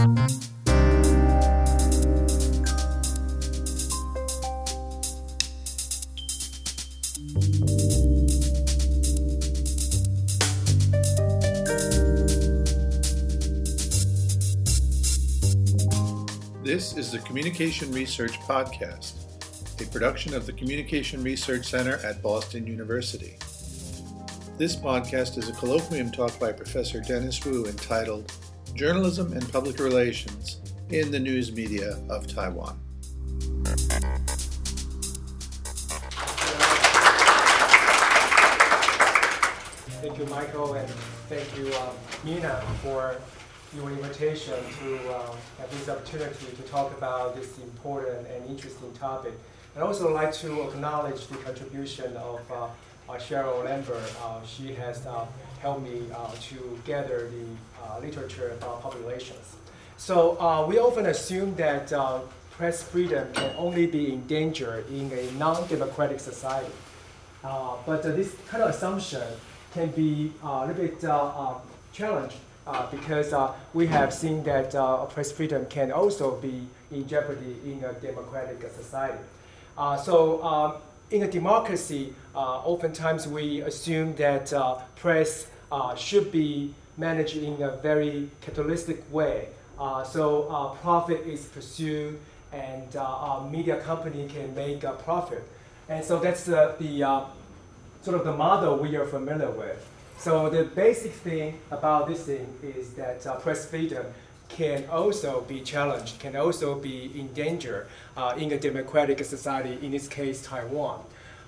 This is the Communication Research Podcast, a production of the Communication Research Center at Boston University. This podcast is a colloquium talk by Professor Dennis Wu entitled Journalism and Public Relations in the News Media of Taiwan. Thank you, Michael, and thank you, um, Mina, for your invitation to uh, have this opportunity to talk about this important and interesting topic. I'd also like to acknowledge the contribution of uh, uh, Cheryl Lambert. Uh, she has uh, helped me uh, to gather the literature about public relations. So we often assume that press freedom can only be in danger in a non-democratic society. but this kind of assumption can be a little bit challenged uh, because uh, we have seen that uh, press freedom can also be in jeopardy in a democratic society. Uh, so in a democracy, uh, oftentimes we assume that uh, press should be managed in a very capitalistic way. so profit is pursued and media company can make a profit. And so that's the, the sort of the model we are familiar with. So the basic thing about this thing is that uh, press freedom can also be challenged, can also be in danger uh, in a democratic society, in this case Taiwan.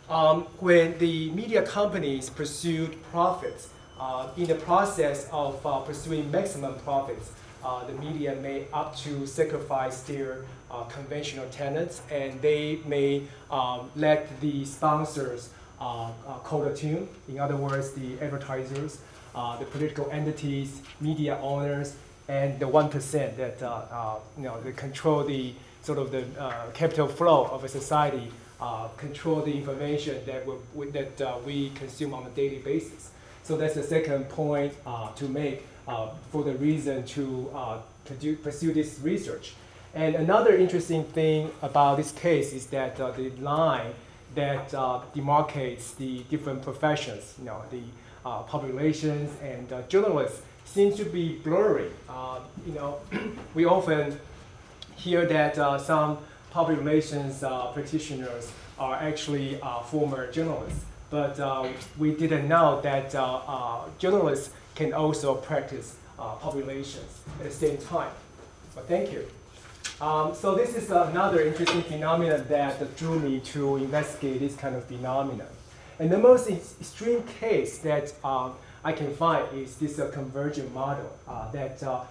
Um, when the media companies pursued profits, uh, in the process of uh, pursuing maximum profits, uh, the media may opt to sacrifice their uh, conventional tenets and they may um, let the sponsors uh, call the tune. In other words, the advertisers, the political entities, media owners, and the one percent that you know they control the sort of the capital flow of a society, control the information that we, that we consume on a daily basis. So that's the second point to make for the reason to pursue this research. And another interesting thing about this case is that uh, the line that uh, demarcates the different professions, you know, the uh, public relations and uh, journalists seems to be blurry. Uh, you know, we often hear that uh, some public relations uh, practitioners are actually former journalists, but we didn't know that journalists can also practice public relations at the same time. But thank you. Um, so this is another interesting phenomenon that drew me to investigate this kind of phenomenon. And the most extreme case that I can find is this uh, convergent model uh, that uh,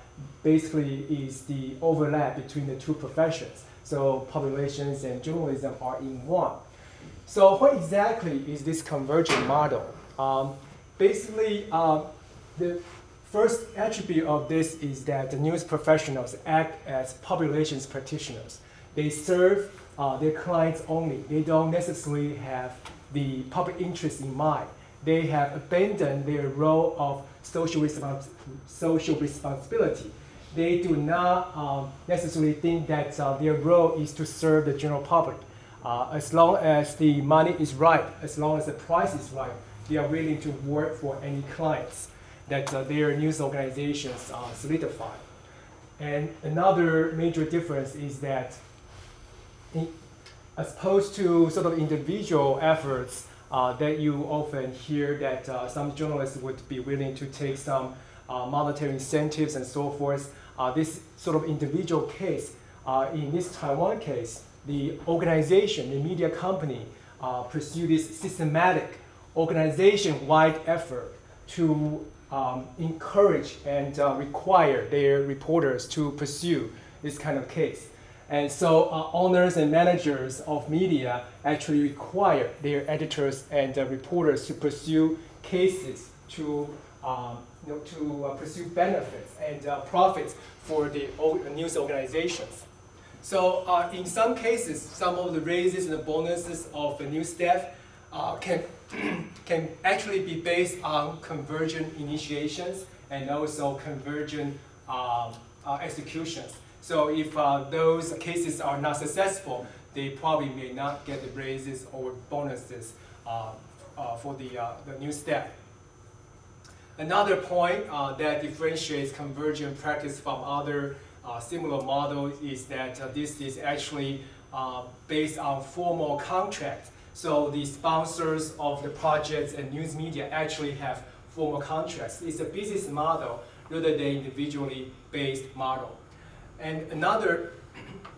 basically is the overlap between the two professions. So public relations and journalism are in one. So what exactly is this convergent model? Um, basically, um, the First attribute of this is that the news professionals act as public relations practitioners. They serve uh, their clients only. They don't necessarily have the public interest in mind. They have abandoned their role of social, respons- social responsibility. They do not um, necessarily think that uh, their role is to serve the general public. Uh, as long as the money is right, as long as the price is right, they are willing to work for any clients that uh, their news organizations uh, solidify. And another major difference is that in, as opposed to sort of individual efforts that you often hear that uh, some journalists would be willing to take some uh, monetary incentives and so forth, uh, this sort of individual case, in this Taiwan case, the organization, the media company, pursue this systematic organization-wide effort to um, encourage and uh, require their reporters to pursue this kind of case. And so uh, owners and managers of media actually require their editors and uh, reporters to pursue cases to, um, you know, to uh, pursue benefits and uh, profits for the news organizations. So uh, in some cases, some of the raises and the bonuses of the news staff uh, can, can actually be based on convergent initiations and also convergent um, executions. So if those cases are not successful, they probably may not get the raises or bonuses for the, the new step. Another point uh, that differentiates convergent practice from other uh, similar models is that uh, this is actually based on formal contracts. So the sponsors of the projects and news media actually have formal contracts. It's a business model rather than individually based model. And another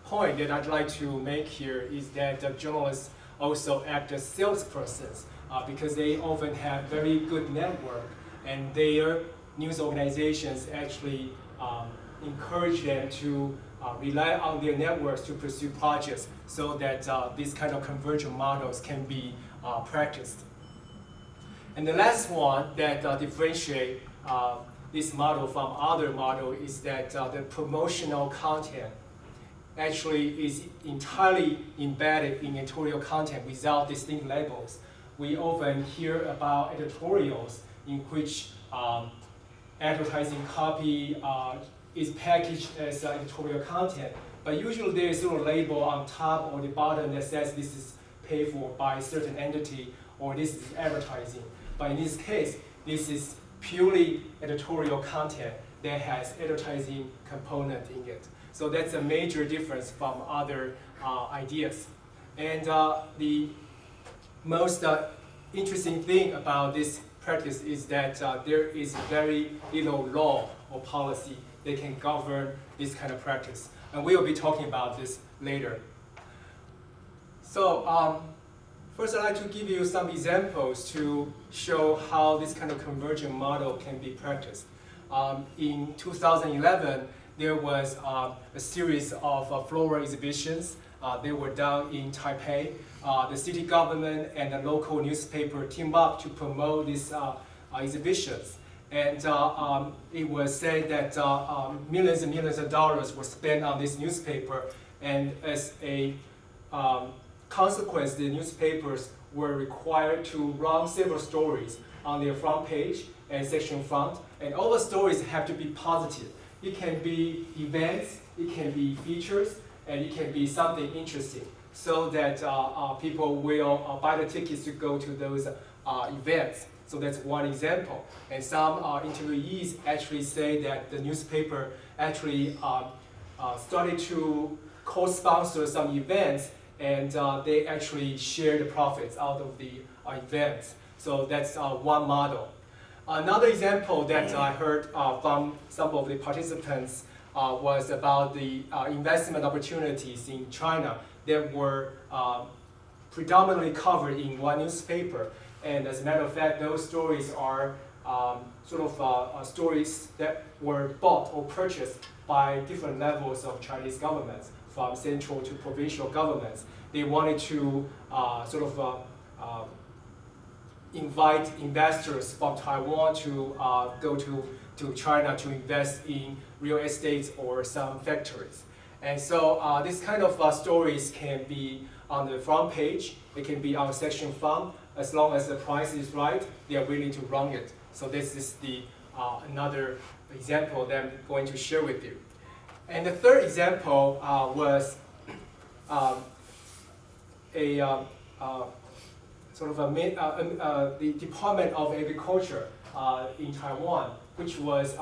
point that I'd like to make here is that the journalists also act as salespersons uh, because they often have very good network and their news organizations actually um, encourage them to uh, rely on their networks to pursue projects so that uh, these kind of convergent models can be uh, practiced. And the last one that uh, differentiate uh, this model from other model is that uh, the promotional content actually is entirely embedded in editorial content without distinct labels. We often hear about editorials in which um, advertising copy uh, is packaged as uh, editorial content, but usually there is a label on top or the bottom that says this is paid for by a certain entity or this is advertising. But in this case, this is purely editorial content that has advertising component in it. So that's a major difference from other uh, ideas. And uh, the most uh, interesting thing about this practice is that uh, there is very little law or policy that can govern this kind of practice. And we will be talking about this later. So um, first I'd like to give you some examples to show how this kind of convergent model can be practiced. Um, in 2011, there was uh, a series of uh, floral exhibitions. Uh, they were done in Taipei uh, the city government and the local newspaper teamed up to promote these uh, uh exhibitions. And um, it was said that um, millions and millions of dollars were spent on this newspaper. And as a um, consequence, the newspapers were required to run several stories on their front page and section front. And all the stories have to be positive. It can be events, it can be features, and it can be something interesting so that uh, uh, people will uh, buy the tickets to go to those events. So that's one example. And some interviewees actually say that the newspaper actually started to co-sponsor some events and uh, they actually share the profits out of the uh, events. So that's uh, one model. Another example that I heard from some of the participants was about the investment opportunities in China that were predominantly covered in one newspaper. And as a matter of fact, those stories are um, sort of uh, uh, stories that were bought or purchased by different levels of Chinese governments, from central to provincial governments. They wanted to uh, sort of uh, um, invite investors from Taiwan to uh, go to, to China to invest in real estate or some factories. And so uh, this kind of uh, stories can be on the front page, it can be on section front, as long as the price is right, they are willing to run it. So this is the uh, another example that I'm going to share with you. And the third example uh, was um, a um, uh, sort of a uh, um, uh, the Department of Agriculture in Taiwan, which was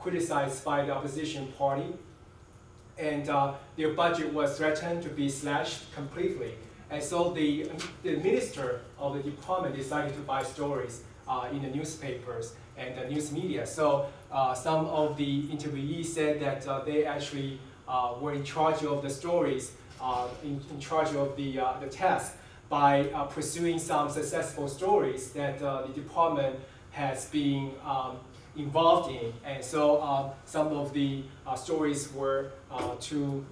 criticized by the opposition party and uh, their budget was threatened to be slashed completely. And so the, the minister of the department decided to buy stories uh, in the newspapers and the news media. So uh, some of the interviewees said that uh, they actually uh, were in charge of the stories, in, in charge of the, the task by pursuing some successful stories that the department has been um, involved in. And so uh, some of the uh, stories were uh, to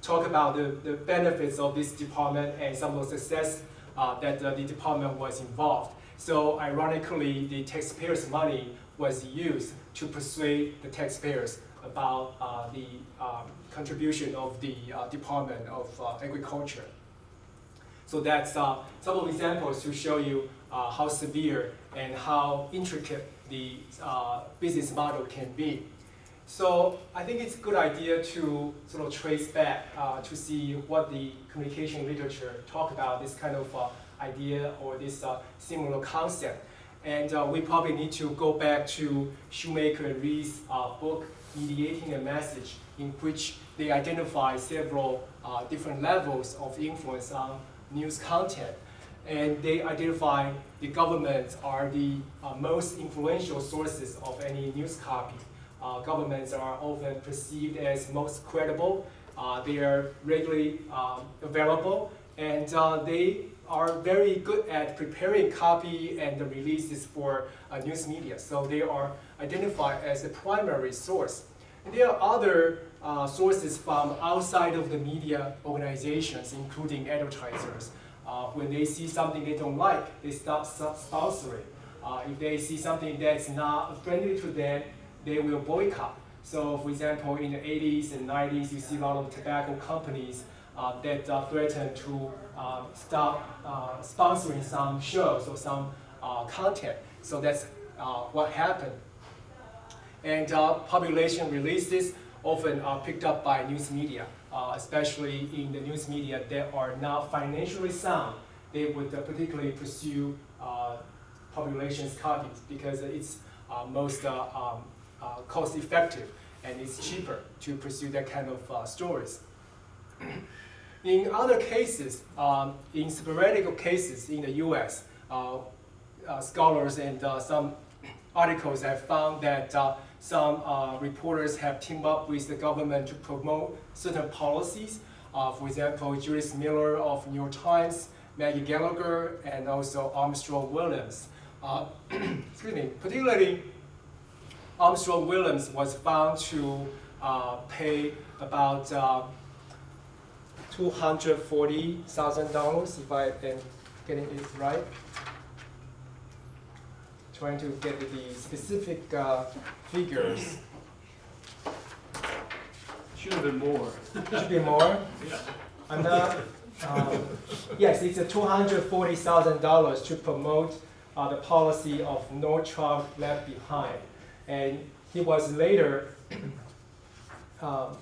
talk about the, the benefits of this department and some of the success that the department was involved. So ironically, the taxpayers' money was used to persuade the taxpayers about uh, the um, contribution of the uh, Department of Agriculture. So that's some of examples to show you how severe and how intricate the uh, business model can be. So I think it's a good idea to sort of trace back uh, to see what the communication literature talk about this kind of uh, idea or this uh, similar concept. And uh, we probably need to go back to Shoemaker and Reese's uh, book, Mediating a Message, in which they identify several uh, different levels of influence on news content. And they identify the governments are the most influential sources of any news copy uh, governments are often perceived as most credible. Uh, they are regularly um, available, and uh, they are very good at preparing copy and the releases for uh, news media. So they are identified as a primary source. And there are other uh, sources from outside of the media organizations, including advertisers. Uh, when they see something they don't like, they stop sponsoring. if they see something that's not friendly to them, they will boycott. So for example, in the 80s and 90s, you see a lot of tobacco companies uh, that uh, threaten to uh, stop uh, sponsoring some shows or some uh, content. So that's uh, what happened. And public relations releases often are picked up by news media, especially in the news media that are not financially sound. They would particularly pursue population's copies because it's most um, uh, cost effective and it's cheaper to pursue that kind of uh, stories. In other cases, um, in sporadic cases in the US, uh, uh, scholars and uh, some articles have found that uh, some reporters have teamed up with the government to promote certain policies. for example, Judith Miller of New York Times, Maggie Gallagher, and also Armstrong Williams. excuse me, particularly Armstrong Williams was found to uh, pay about uh, $240,000, if I am getting it right. Trying to get the specific uh, figures. Should have been more. Should be more? Yeah. I'm not, um, yes, it's a $240,000 to promote uh, the policy of no child left behind and he was later um,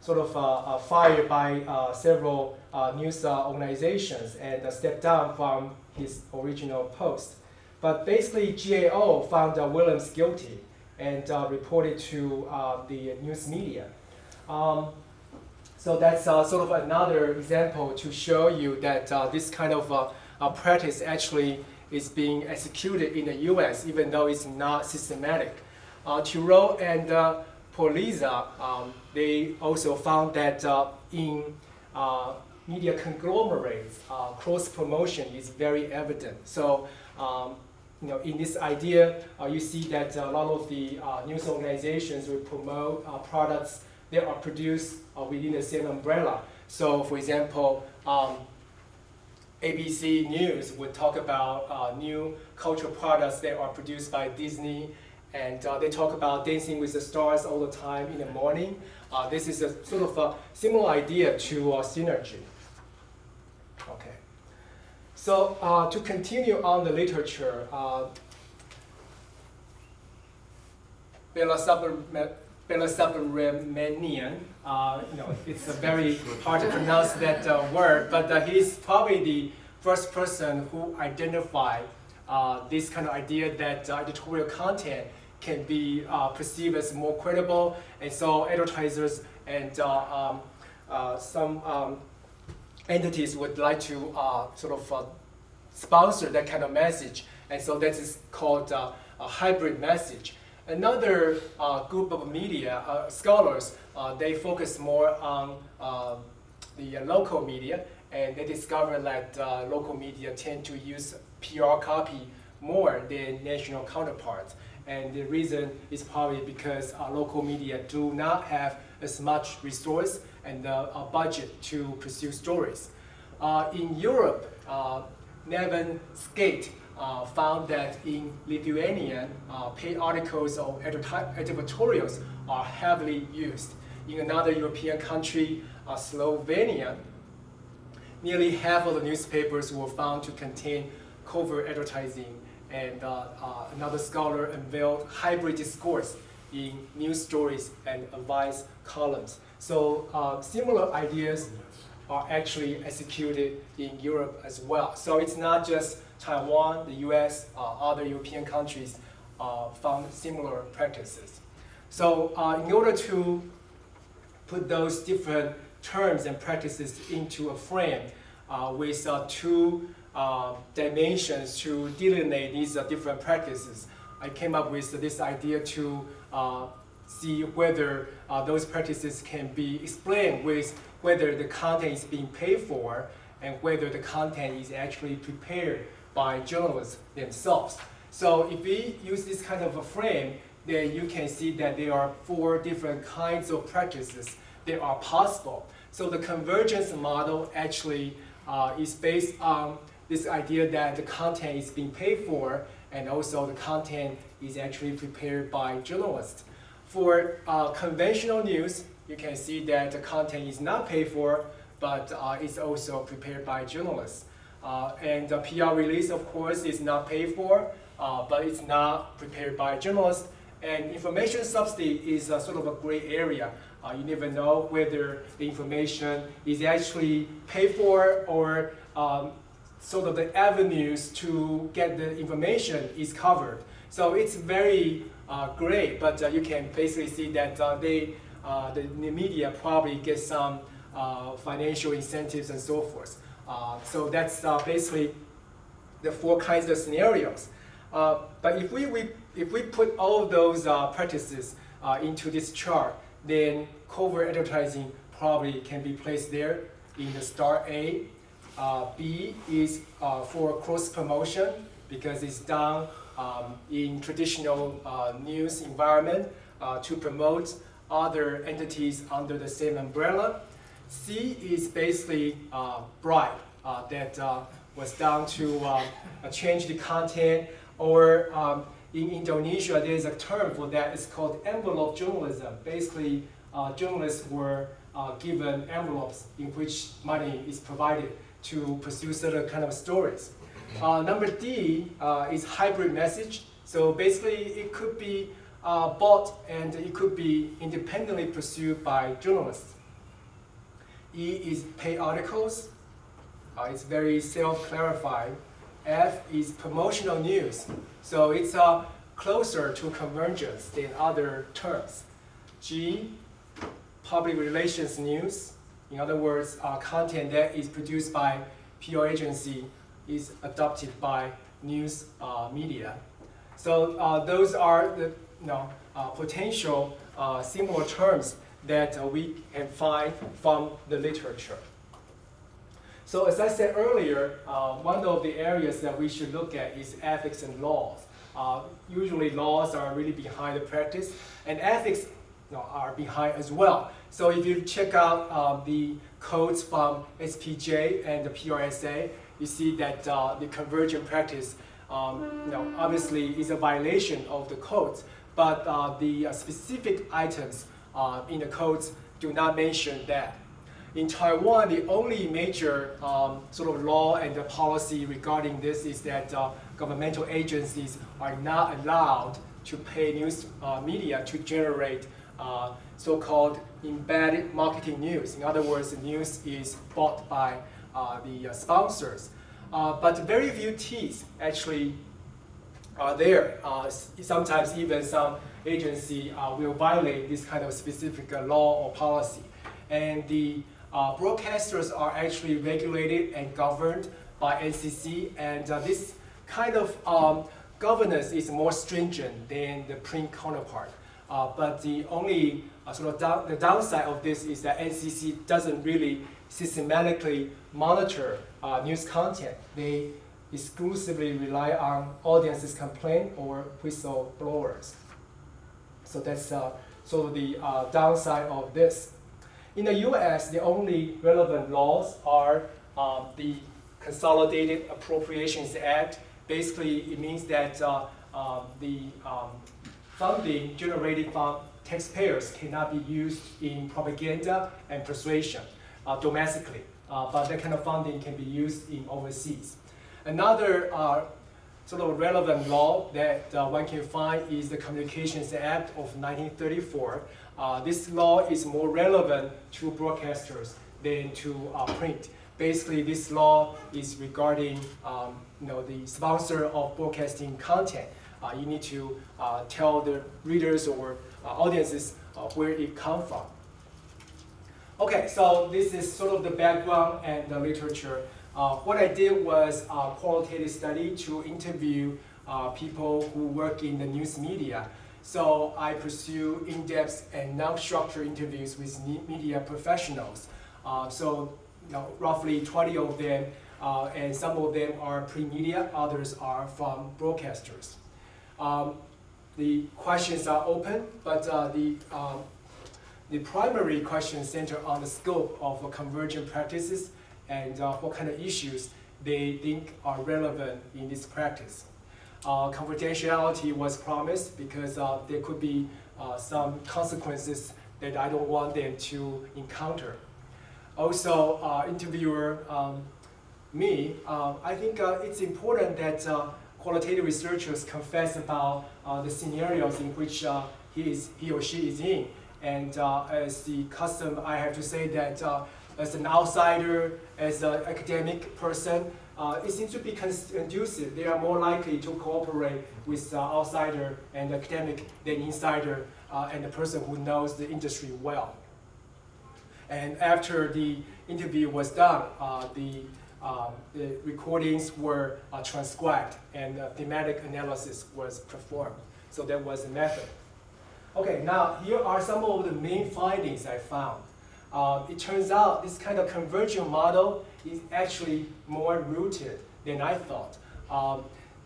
sort of uh, uh, fired by uh, several uh, news uh, organizations and uh, stepped down from his original post. But basically, GAO found Williams guilty and reported to the news media. Um, so that's sort of another example to show you that this kind of practice actually is being executed in the US, even though it's not systematic. Uh, Turo and uh, Polizia, um, they also found that uh, in uh, media conglomerates, uh, cross promotion is very evident. So, um, you know, in this idea, uh, you see that a lot of the news organizations will promote products that are produced within the same umbrella. So, for example, um, ABC News would talk about new cultural products that are produced by Disney and uh, they talk about dancing with the stars all the time in the morning. Uh, this is a sort of a similar idea to uh, synergy. Okay. So uh, to continue on the literature, uh, Balasubramanian, uh, you know, it's a very hard to pronounce that uh, word, but he's probably the first person who identified uh, this kind of idea that uh, editorial content can be uh, perceived as more credible, and so advertisers and uh, um, uh, some um, entities would like to uh, sort of uh, sponsor that kind of message, and so that is called a hybrid message. Another group of media scholars, they focus more on the local media, and they discover that local media tend to use PR copy more than national counterparts. And the reason is probably because our local media do not have as much resource and uh, a budget to pursue stories. Uh, in Europe, uh, Neven Skate uh, found that in Lithuania, uh, paid articles or editorials are heavily used. In another European country, uh, Slovenia, nearly half of the newspapers were found to contain covert advertising and uh, uh, another scholar unveiled hybrid discourse in news stories and advice columns. So uh, similar ideas are actually executed in Europe as well. So it's not just Taiwan, the US, uh, other European countries uh, found similar practices. So uh, in order to put those different terms and practices into a frame with two uh, dimensions to delineate these different practices, I came up with this idea to see whether those practices can be explained with whether the content is being paid for and whether the content is actually prepared by journalists themselves. So if we use this kind of a frame, then you can see that there are four different kinds of practices that are possible. So the convergence model actually uh, is based on this idea that the content is being paid for and also the content is actually prepared by journalists. For uh, conventional news, you can see that the content is not paid for, but uh, it's also prepared by journalists. Uh, and the PR release, of course, is not paid for, uh, but it's not prepared by journalists. And information subsidy is a sort of a gray area. Uh, you never know whether the information is actually paid for or um, sort of the avenues to get the information is covered. So it's very uh, gray, but uh, you can basically see that uh, they, uh, the, the, media probably get some uh, financial incentives and so forth. so that's basically the four kinds of scenarios. but if we, we, if we put all those practices into this chart, then covert advertising probably can be placed there in the star A. Uh, B is uh, for cross promotion because it's done um, in traditional uh, news environment uh, to promote other entities under the same umbrella. C is basically uh, bribe that was done to change the content or um, in Indonesia, there is a term for that. It's called envelope journalism. Basically, journalists were given envelopes in which money is provided to pursue certain kind of stories. Uh, number D uh, is hybrid message. So basically, it could be uh, bought and it could be independently pursued by journalists. E is paid articles. Uh, it's very self-clarifying. F is promotional news. So it's uh, closer to convergence than other terms. G, public relations news. In other words, uh, content that is produced by PR agency is adopted by news uh, media. So uh, those are the you know, uh, potential uh, similar terms that we can find from the literature. So as I said earlier, uh, one of the areas that we should look at is ethics and laws. Uh, usually laws are really behind the practice, and ethics you know, are behind as well. So if you check out uh, the codes from SPJ and the PRSA, you see that uh, the convergent practice um, you know, obviously is a violation of the codes, but uh, the uh, specific items in the codes do not mention that. In Taiwan, the only major um, sort of law and the policy regarding this is that uh, governmental agencies are not allowed to pay news uh, media to generate uh, so-called embedded marketing news. In other words, the news is bought by uh, the uh, sponsors. Uh, but very few T's actually are there. sometimes even some agency will violate this kind of specific law or policy. And the uh, broadcasters are actually regulated and governed by NCC, and uh, this kind of um, governance is more stringent than the print counterpart. Uh, but the only uh, sort of down, the downside of this is that NCC doesn't really systematically monitor uh, news content. They exclusively rely on audience's complaint or whistleblowers. So that's uh, sort of the downside of this. In the US, the only relevant laws are um, the Consolidated Appropriations Act. Basically, it means that uh, um, the um, funding generated from taxpayers cannot be used in propaganda and persuasion uh, domestically, uh, but that kind of funding can be used in overseas. Another uh, sort of relevant law that uh, one can find is the Communications Act of 1934. Uh, this law is more relevant to broadcasters than to uh, print. Basically, this law is regarding um, you know, the sponsor of broadcasting content. You need to tell the readers or uh, audiences where it comes from. Okay, so this is sort of the background and the literature. Uh, what I did was a qualitative study to interview uh, people who work in the news media. So I pursue in-depth and non-structured interviews with media professionals. Uh, so you know, roughly 20 of them, uh, and some of them are pre-media, others are from broadcasters. Um, the questions are open, but uh, the um, the primary questions center on the scope of convergent practices and uh, what kind of issues they think are relevant in this practice. Uh, confidentiality was promised because uh, there could be uh, some consequences that I don't want them to encounter. Also, uh, interviewer um, me, uh, I think it's important that qualitative researchers confess about the scenarios in which he, is, he or she is in and uh, as the custom, I have to say that uh, as an outsider, as an academic person, uh, it seems to be conducive. They are more likely to cooperate with uh, outsider and academic than insider uh, and the person who knows the industry well. And after the interview was done, uh, the, um, the recordings were transcribed and thematic analysis was performed. So that was the method. Okay, now here are some of the main findings I found. Uh, it turns out this kind of convergent model is actually more rooted than I thought. Um,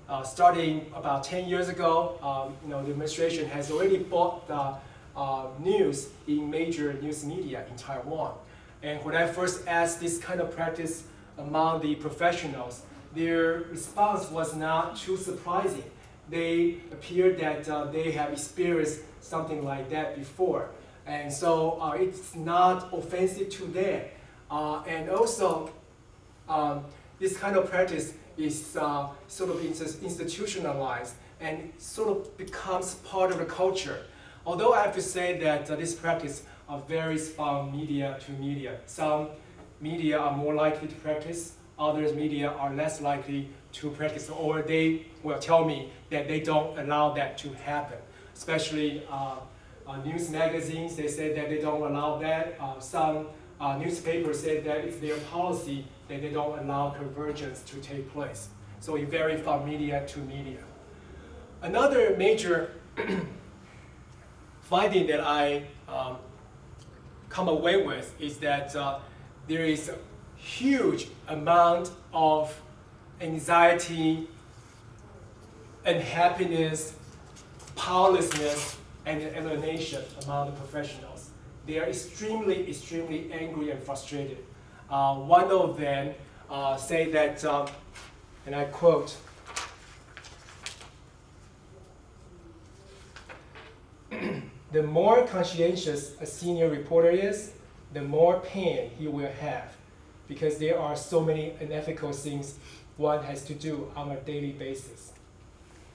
uh, starting about 10 years ago, um, you know, the administration has already bought the uh, news in major news media in Taiwan. And when I first asked this kind of practice among the professionals, their response was not too surprising. They appeared that uh, they have experienced something like that before. And so uh, it's not offensive to them. Uh, and also, um, this kind of practice is uh, sort of institutionalized and sort of becomes part of the culture. Although I have to say that uh, this practice varies from media to media. Some media are more likely to practice, others media are less likely to practice, or they will tell me that they don't allow that to happen especially uh, uh, news magazines, they say that they don't allow that. Uh, some newspapers say that it's their policy that they don't allow convergence to take place. So it varies from media to media. Another major finding that I um, come away with is that uh, there is a huge amount of anxiety unhappiness, powerlessness and alienation among the professionals. They are extremely, extremely angry and frustrated. Uh, one of them uh, say that, um, and I quote, the more conscientious a senior reporter is, the more pain he will have because there are so many unethical things one has to do on a daily basis.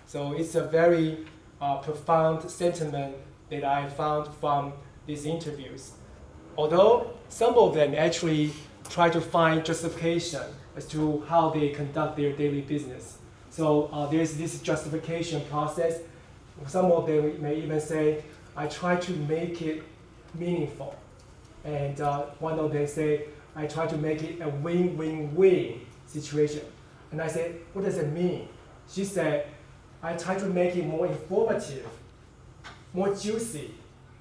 So it's a very uh, profound sentiment that I found from these interviews. Although some of them actually try to find justification as to how they conduct their daily business. So uh, there's this justification process. Some of them may even say, I try to make it meaningful. And uh, one of them say, I try to make it a win-win-win situation. And I said, what does it mean? She said, I try to make it more informative, more juicy,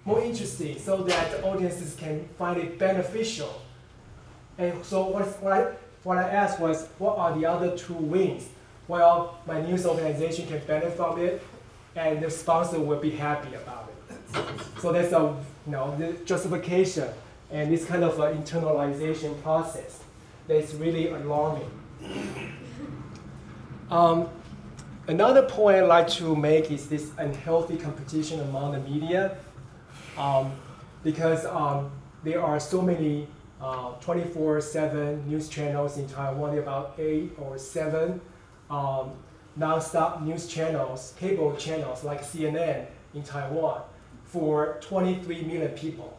more interesting, so that the audiences can find it beneficial. And so what, what, I, what I asked was, what are the other two wins? Well, my news organization can benefit from it, and the sponsor will be happy about it. So that's a you know the justification and this kind of uh, internalization process that's really alarming. Um, Another point I'd like to make is this unhealthy competition among the media, um, because um, there are so many 24/7 uh, news channels in Taiwan. About eight or seven. Um, non-stop news channels, cable channels like CNN in Taiwan for 23 million people.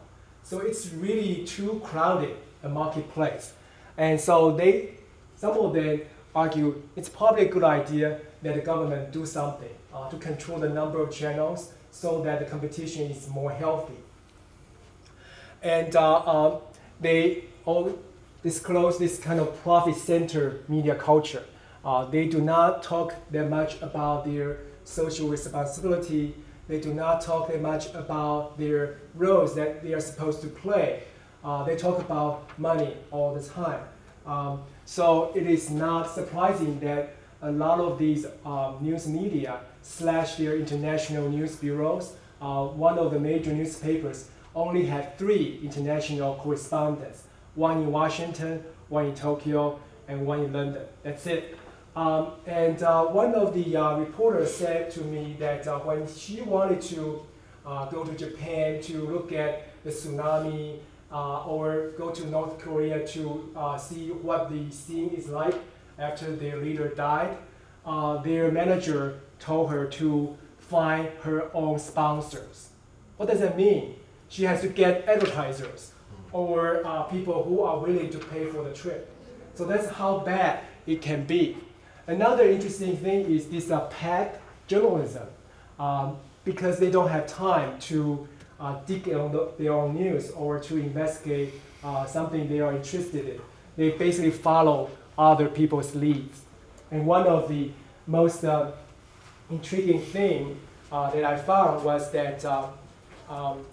So it's really too crowded a marketplace. And so they, some of them argue it's probably a good idea that the government do something uh, to control the number of channels so that the competition is more healthy. And uh, uh, they all disclose this kind of profit center media culture. Uh, they do not talk that much about their social responsibility. They do not talk that much about their roles that they are supposed to play. Uh, they talk about money all the time. Um, so it is not surprising that a lot of these um, news media slash their international news bureaus, uh, one of the major newspapers only had three international correspondents, one in Washington, one in Tokyo, and one in London. That's it. Um, and uh, one of the uh, reporters said to me that uh, when she wanted to uh, go to Japan to look at the tsunami uh, or go to North Korea to uh, see what the scene is like after their leader died, their manager told her to find her own sponsors. What does that mean? She has to get advertisers or people who are willing to pay for the trip. So that's how bad it can be. Another interesting thing is this uh, paid journalism, um, because they don't have time to uh, dig on the, their own news or to investigate uh, something they are interested in. They basically follow other people's leads. And one of the most uh, intriguing thing uh, that I found was that uh, um,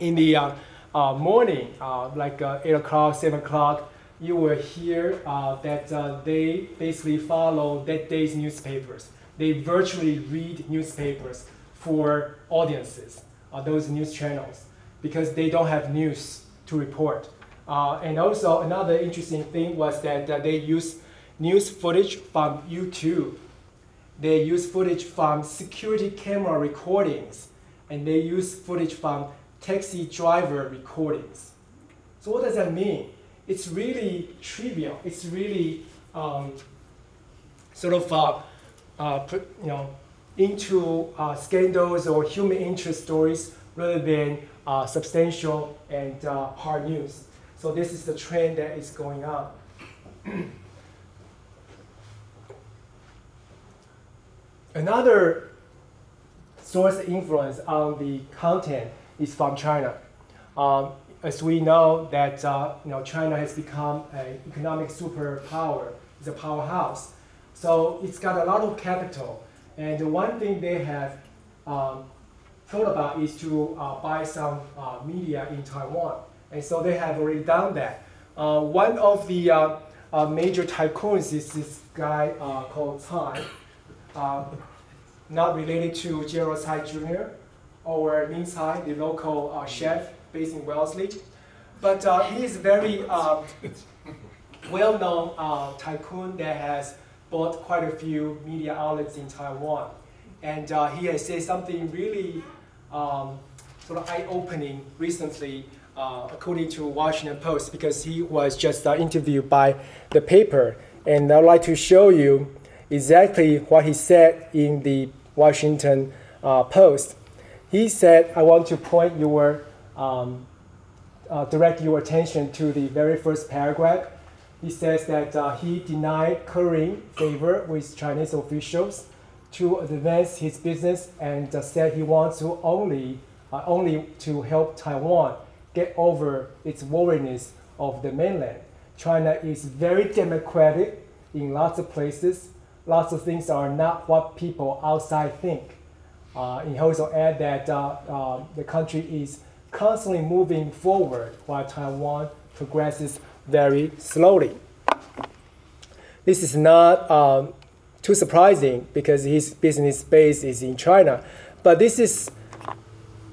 in the morning, like 8 o'clock, 7 o'clock, you will hear uh, that uh, they basically follow that day's newspapers. They virtually read newspapers for audiences, uh, those news channels, because they don't have news to report. Uh, and also another interesting thing was that uh, they use news footage from YouTube. They use footage from security camera recordings, and they use footage from taxi driver recordings. So what does that mean? It's really trivial. It's really um, sort of uh, uh, you know into uh, scandals or human interest stories rather than uh, substantial and uh, hard news. So this is the trend that is going on. Another source of influence on the content is from China. Um, as we know that uh, you know, China has become an economic superpower, it's a powerhouse. So it's got a lot of capital. And the one thing they have um, thought about is to uh, buy some uh, media in Taiwan. And so they have already done that. Uh, one of the uh, uh, major tycoons is this guy called Tsai, not related to General Tsai Jr. or Ming Tsai, the local chef based in Wellesley. But uh, he is very uh, well-known uh, tycoon that has bought quite a few media outlets in Taiwan. And uh, he has said something really um, sort of eye-opening recently, uh, according to Washington Post, because he was just uh, interviewed by the paper. And I'd like to show you exactly what he said in the Washington Post. He said, I want to point your um, uh, direct your attention to the very first paragraph. He says that uh, he denied currying favor with Chinese officials to advance his business and uh, said he wants to only, uh, only to help Taiwan get over its worriness of the mainland. China is very democratic in lots of places. Lots of things are not what people outside think. Uh, he also add that uh, the country is constantly moving forward while Taiwan progresses very slowly. This is not um, too surprising because his business base is in China. But this is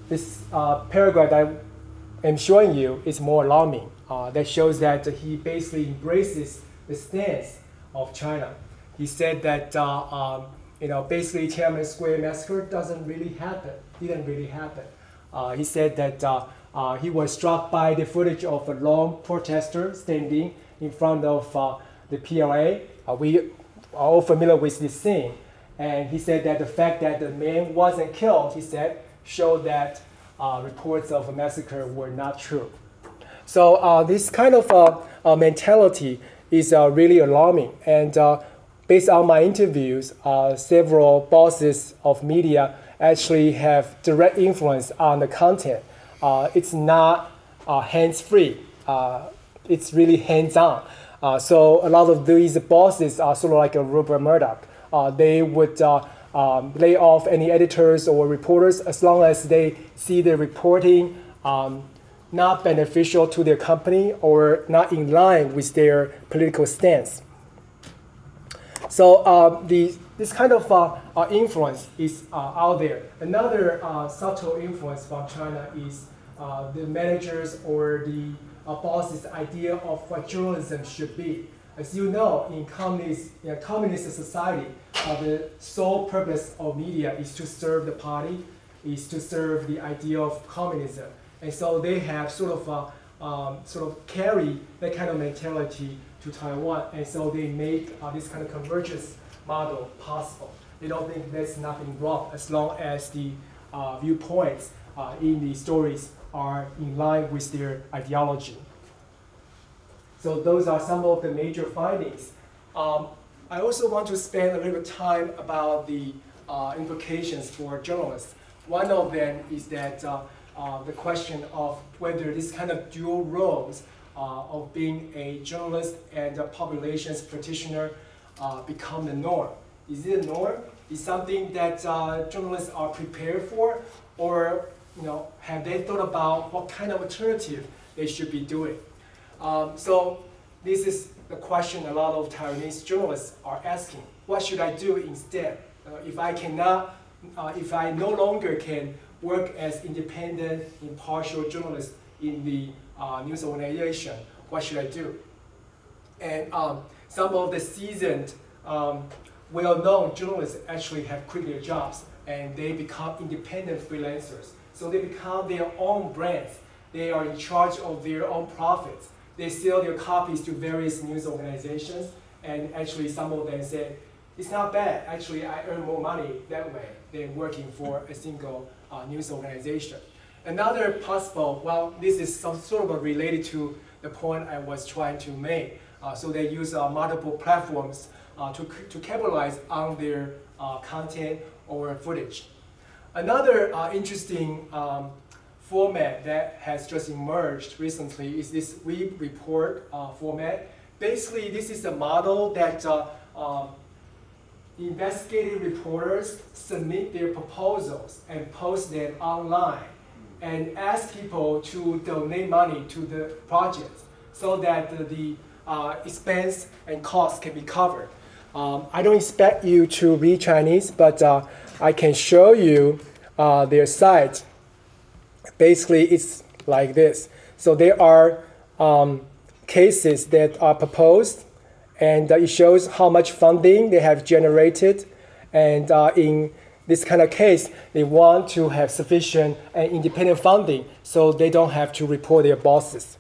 this uh, paragraph I am showing you is more alarming. Uh, that shows that he basically embraces the stance of China. He said that uh, um, you know basically Tiananmen Square massacre doesn't really happen, didn't really happen. Uh, he said that uh, uh, he was struck by the footage of a lone protester standing in front of the PLA. we are all familiar with this scene. And he said that the fact that the man wasn't killed, he said, showed that uh, reports of a massacre were not true. So uh, this kind of uh, mentality is really alarming. And based on my interviews, several bosses of media actually have direct influence on the content. Uh, it's not uh, hands-free. Uh, it's really hands-on. so a lot of these bosses are sort of like a Rupert Murdoch. they would um, lay off any editors or reporters as long as they see the reporting um, not beneficial to their company or not in line with their political stance. So uh, the, this kind of uh, uh, influence is uh, out there. Another uh, subtle influence from China is uh, the managers or the bosses' idea of what journalism should be. As you know, in communist, in a communist society, the sole purpose of media is to serve the party, is to serve the idea of communism. And so they have sort of uh, um, sort of carry that kind of mentality to Taiwan. And so they make uh, this kind of convergence model possible. They don't think there's nothing wrong as long as the uh, viewpoints uh, in the stories are in line with their ideology. So those are some of the major findings. Um, I also want to spend a little time about the uh, implications for journalists. One of them is that uh, uh, the question of whether this kind of dual roles of being a journalist and a public relations practitioner uh, become the norm. Is it a norm? Is something that uh, journalists are prepared for, or you know, have they thought about what kind of alternative they should be doing? Um, so this is the question a lot of Taiwanese journalists are asking. What should I do instead? Uh, if I cannot, uh, if I no longer can work as independent, impartial journalist in the uh, news organization, what should I do? And um, some of the seasoned, um, well-known journalists actually have quit their jobs and they become independent freelancers. So they become their own brands. They are in charge of their own profits they sell their copies to various news organizations, and actually some of them said, it's not bad. Actually, I earn more money that way than working for a single uh, news organization. Another possible, well, this is some sort of related to the point I was trying to make. Uh, so they use uh, multiple platforms uh, to, to capitalize on their uh, content or footage. Another uh, interesting um, format that has just emerged recently is this we report uh, format. Basically, this is a model that um, investigative reporters submit their proposals and post them online and ask people to donate money to the project so that the, uh, expense and cost can be covered. Um, I don't expect you to read Chinese, but uh, I can show you uh, their site basically it's like this. So there are um, cases that are proposed, and uh, it shows how much funding they have generated. And uh, in this kind of case, they want to have sufficient and independent funding so they don't have to report their bosses.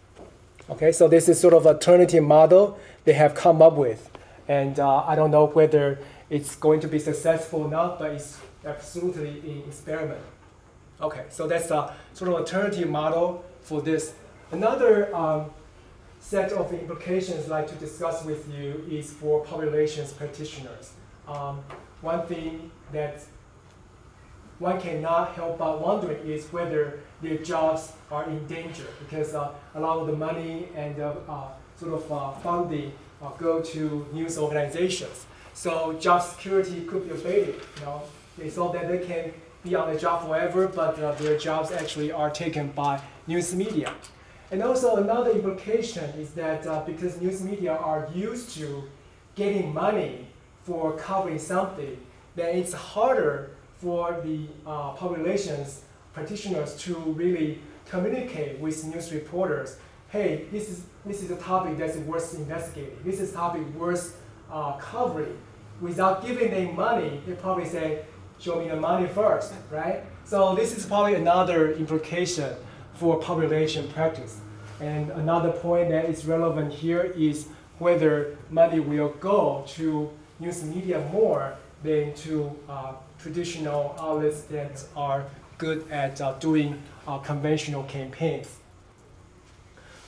Okay, so this is sort of alternative model they have come up with. And uh, I don't know whether it's going to be successful or not, but it's absolutely an experiment. Okay, so that's a sort of alternative model for this. Another um, set of implications I'd like to discuss with you is for public relations practitioners. Um, one thing that one cannot help but wondering is whether their jobs are in danger because uh, a lot of the money and uh, uh, sort of uh, funding uh, go to news organizations. So job security could be abated. You know, they saw that they can be on the job forever, but their jobs actually are taken by news media. And also another implication is that because news media are used to getting money for covering something, then it's harder for the uh, public relations, practitioners to really communicate with news reporters. Hey, this is this is a topic that's worth investigating. This is a topic worth uh, covering. Without giving them money, they probably say, show me the money first, right? So this is probably another implication for public relations practice. And another point that is relevant here is whether money will go to news media more than to uh, traditional outlets that are good at uh, doing uh, conventional campaigns.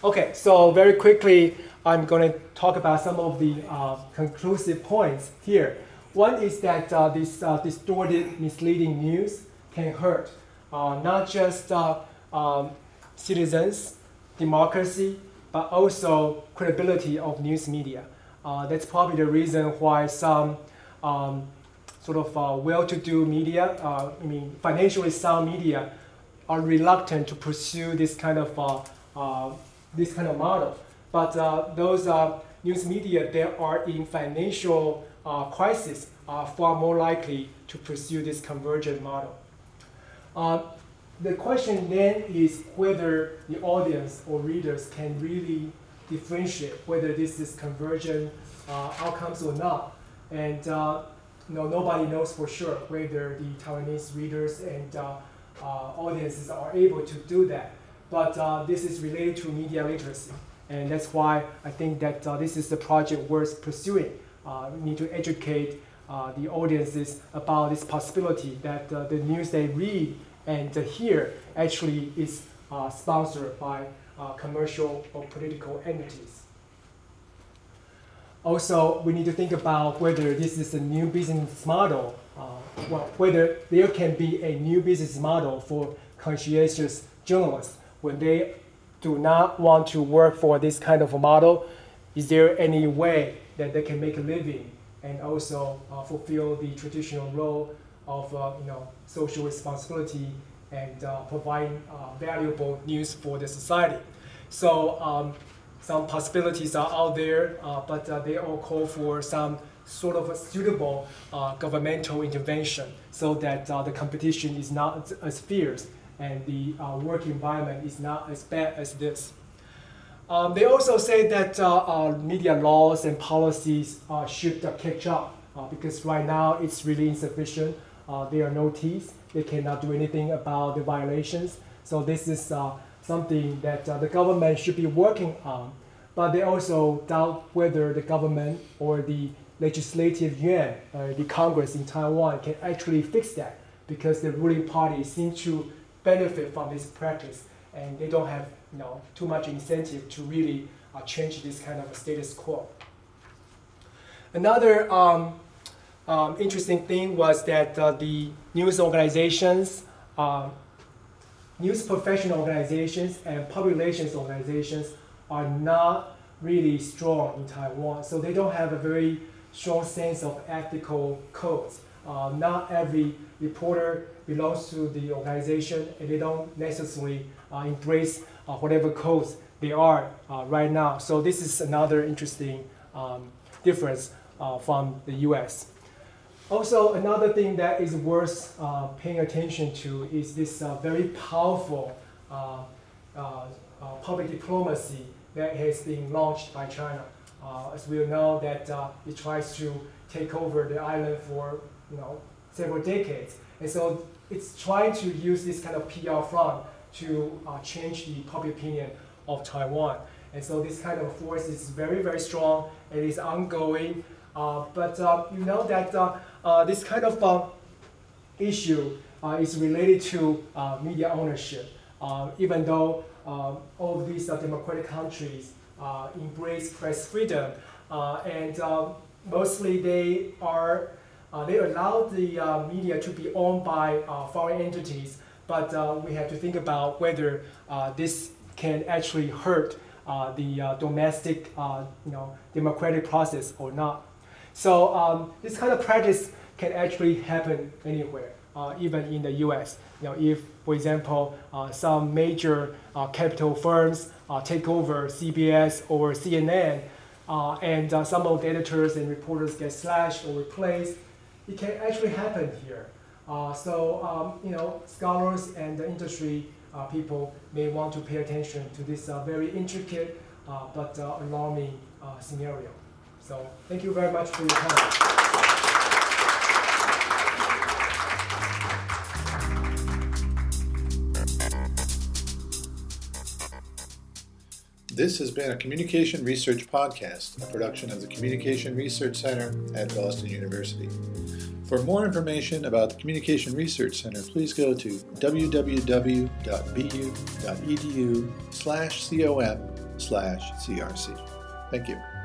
Okay, so very quickly, I'm going to talk about some of the uh, conclusive points here. One is that uh, this uh, distorted, misleading news can hurt not just um, citizens, democracy, but also credibility of news media. Uh, that's probably the reason why some um, sort of well-to-do media, I mean financially sound media, are reluctant to pursue this kind of this kind of model. But uh, those uh, news media that are in financial uh, crisis are far more likely to pursue this convergent model. Uh, the question then is whether the audience or readers can really differentiate whether this is convergent uh, outcomes or not. And uh, know, nobody knows for sure whether the Taiwanese readers and audiences are able to do that. But this is related to media literacy. And that's why I think that uh, this is a project worth pursuing. Uh, we need to educate uh, the audiences about this possibility that uh, the news they read and hear actually is uh, sponsored by uh, commercial or political entities. Also, we need to think about whether this is a new business model, well, whether there can be a new business model for conscientious journalists when they do not want to work for this kind of a model, is there any way that they can make a living and also uh, fulfill the traditional role of uh, you know, social responsibility and uh, providing uh, valuable news for the society? So um, some possibilities are out there, uh, but uh, they all call for some sort of a suitable governmental intervention so that the competition is not as fierce and the uh, work environment is not as bad as this. Um, they also say that uh, uh, media laws and policies uh, should catch up uh, because right now it's really insufficient. Uh, there are no teeth. They cannot do anything about the violations. So this is something that the government should be working on. But they also doubt whether the government or the legislative yuan, the Congress in Taiwan, can actually fix that because the ruling party seems to benefit from this practice, and they don't have you know too much incentive to really uh, change this kind of status quo. Another um, um, interesting thing was that uh, the news organizations, uh, news professional organizations, and public relations organizations are not really strong in Taiwan. So they don't have a very strong sense of ethical codes. Uh, not every reporter belongs to the organization and they don't necessarily uh, embrace uh, whatever codes they are uh, right now. So this is another interesting um, difference uh, from the US. Also, another thing that is worth uh, paying attention to is this uh, very powerful public diplomacy that has been launched by China. as we know that it tries to take over the island for you know several decades. And so it's trying to use this kind of PR front to uh, change the public opinion of Taiwan. And so this kind of force is very, very strong. It is ongoing. Uh, but uh, you know that uh, uh, Uh, this kind of uh, issue uh, is related to uh, media ownership. even though all of these democratic countries embrace press freedom, and mostly they are uh, they allow the uh, media to be owned by uh, foreign entities, but we have to think about whether this can actually hurt the domestic, you know, democratic process or not. So um, this kind of practice can actually happen anywhere, uh, even in the U.S. You know, if, for example, uh, some major uh, capital firms take over CBS or CNN, and some of the editors and reporters get slashed or replaced, it can actually happen here. Uh, so, um, you know, scholars and the industry uh, people may want to pay attention to this uh, very intricate uh, but uh, alarming uh, scenario. So, thank you very much for your time. This has been a Communication Research Podcast, a production of the Communication Research Center at Boston University. For more information about the Communication Research Center, please go to www.bu.edu slash com slash crc. Thank you.